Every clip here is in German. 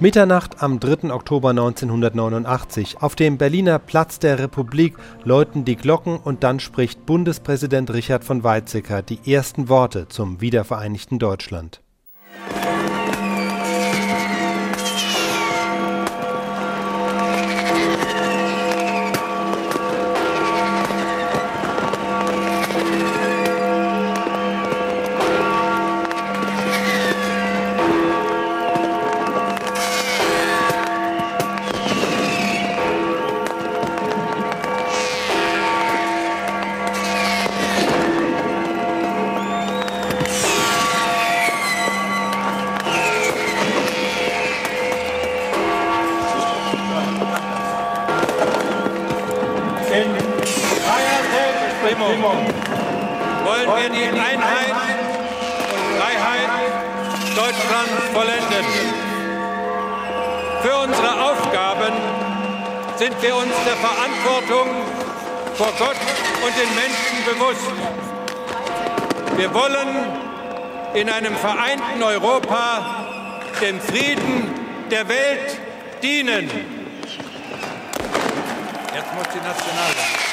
Mitternacht am 3. Oktober 1989. Auf dem Berliner Platz der Republik läuten die Glocken und dann spricht Bundespräsident Richard von Weizsäcker die ersten Worte zum wiedervereinigten Deutschland. Stimmung wollen wir die Einheit und Freiheit Deutschlands vollenden. Für unsere Aufgaben sind wir uns der Verantwortung vor Gott und den Menschen bewusst. Wir wollen in einem vereinten Europa dem Frieden der Welt dienen. Jetzt muss die Nationalbank.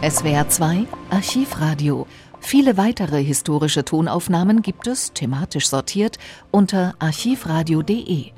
SWR 2 Archivradio. Viele weitere historische Tonaufnahmen gibt es, thematisch sortiert, unter archivradio.de.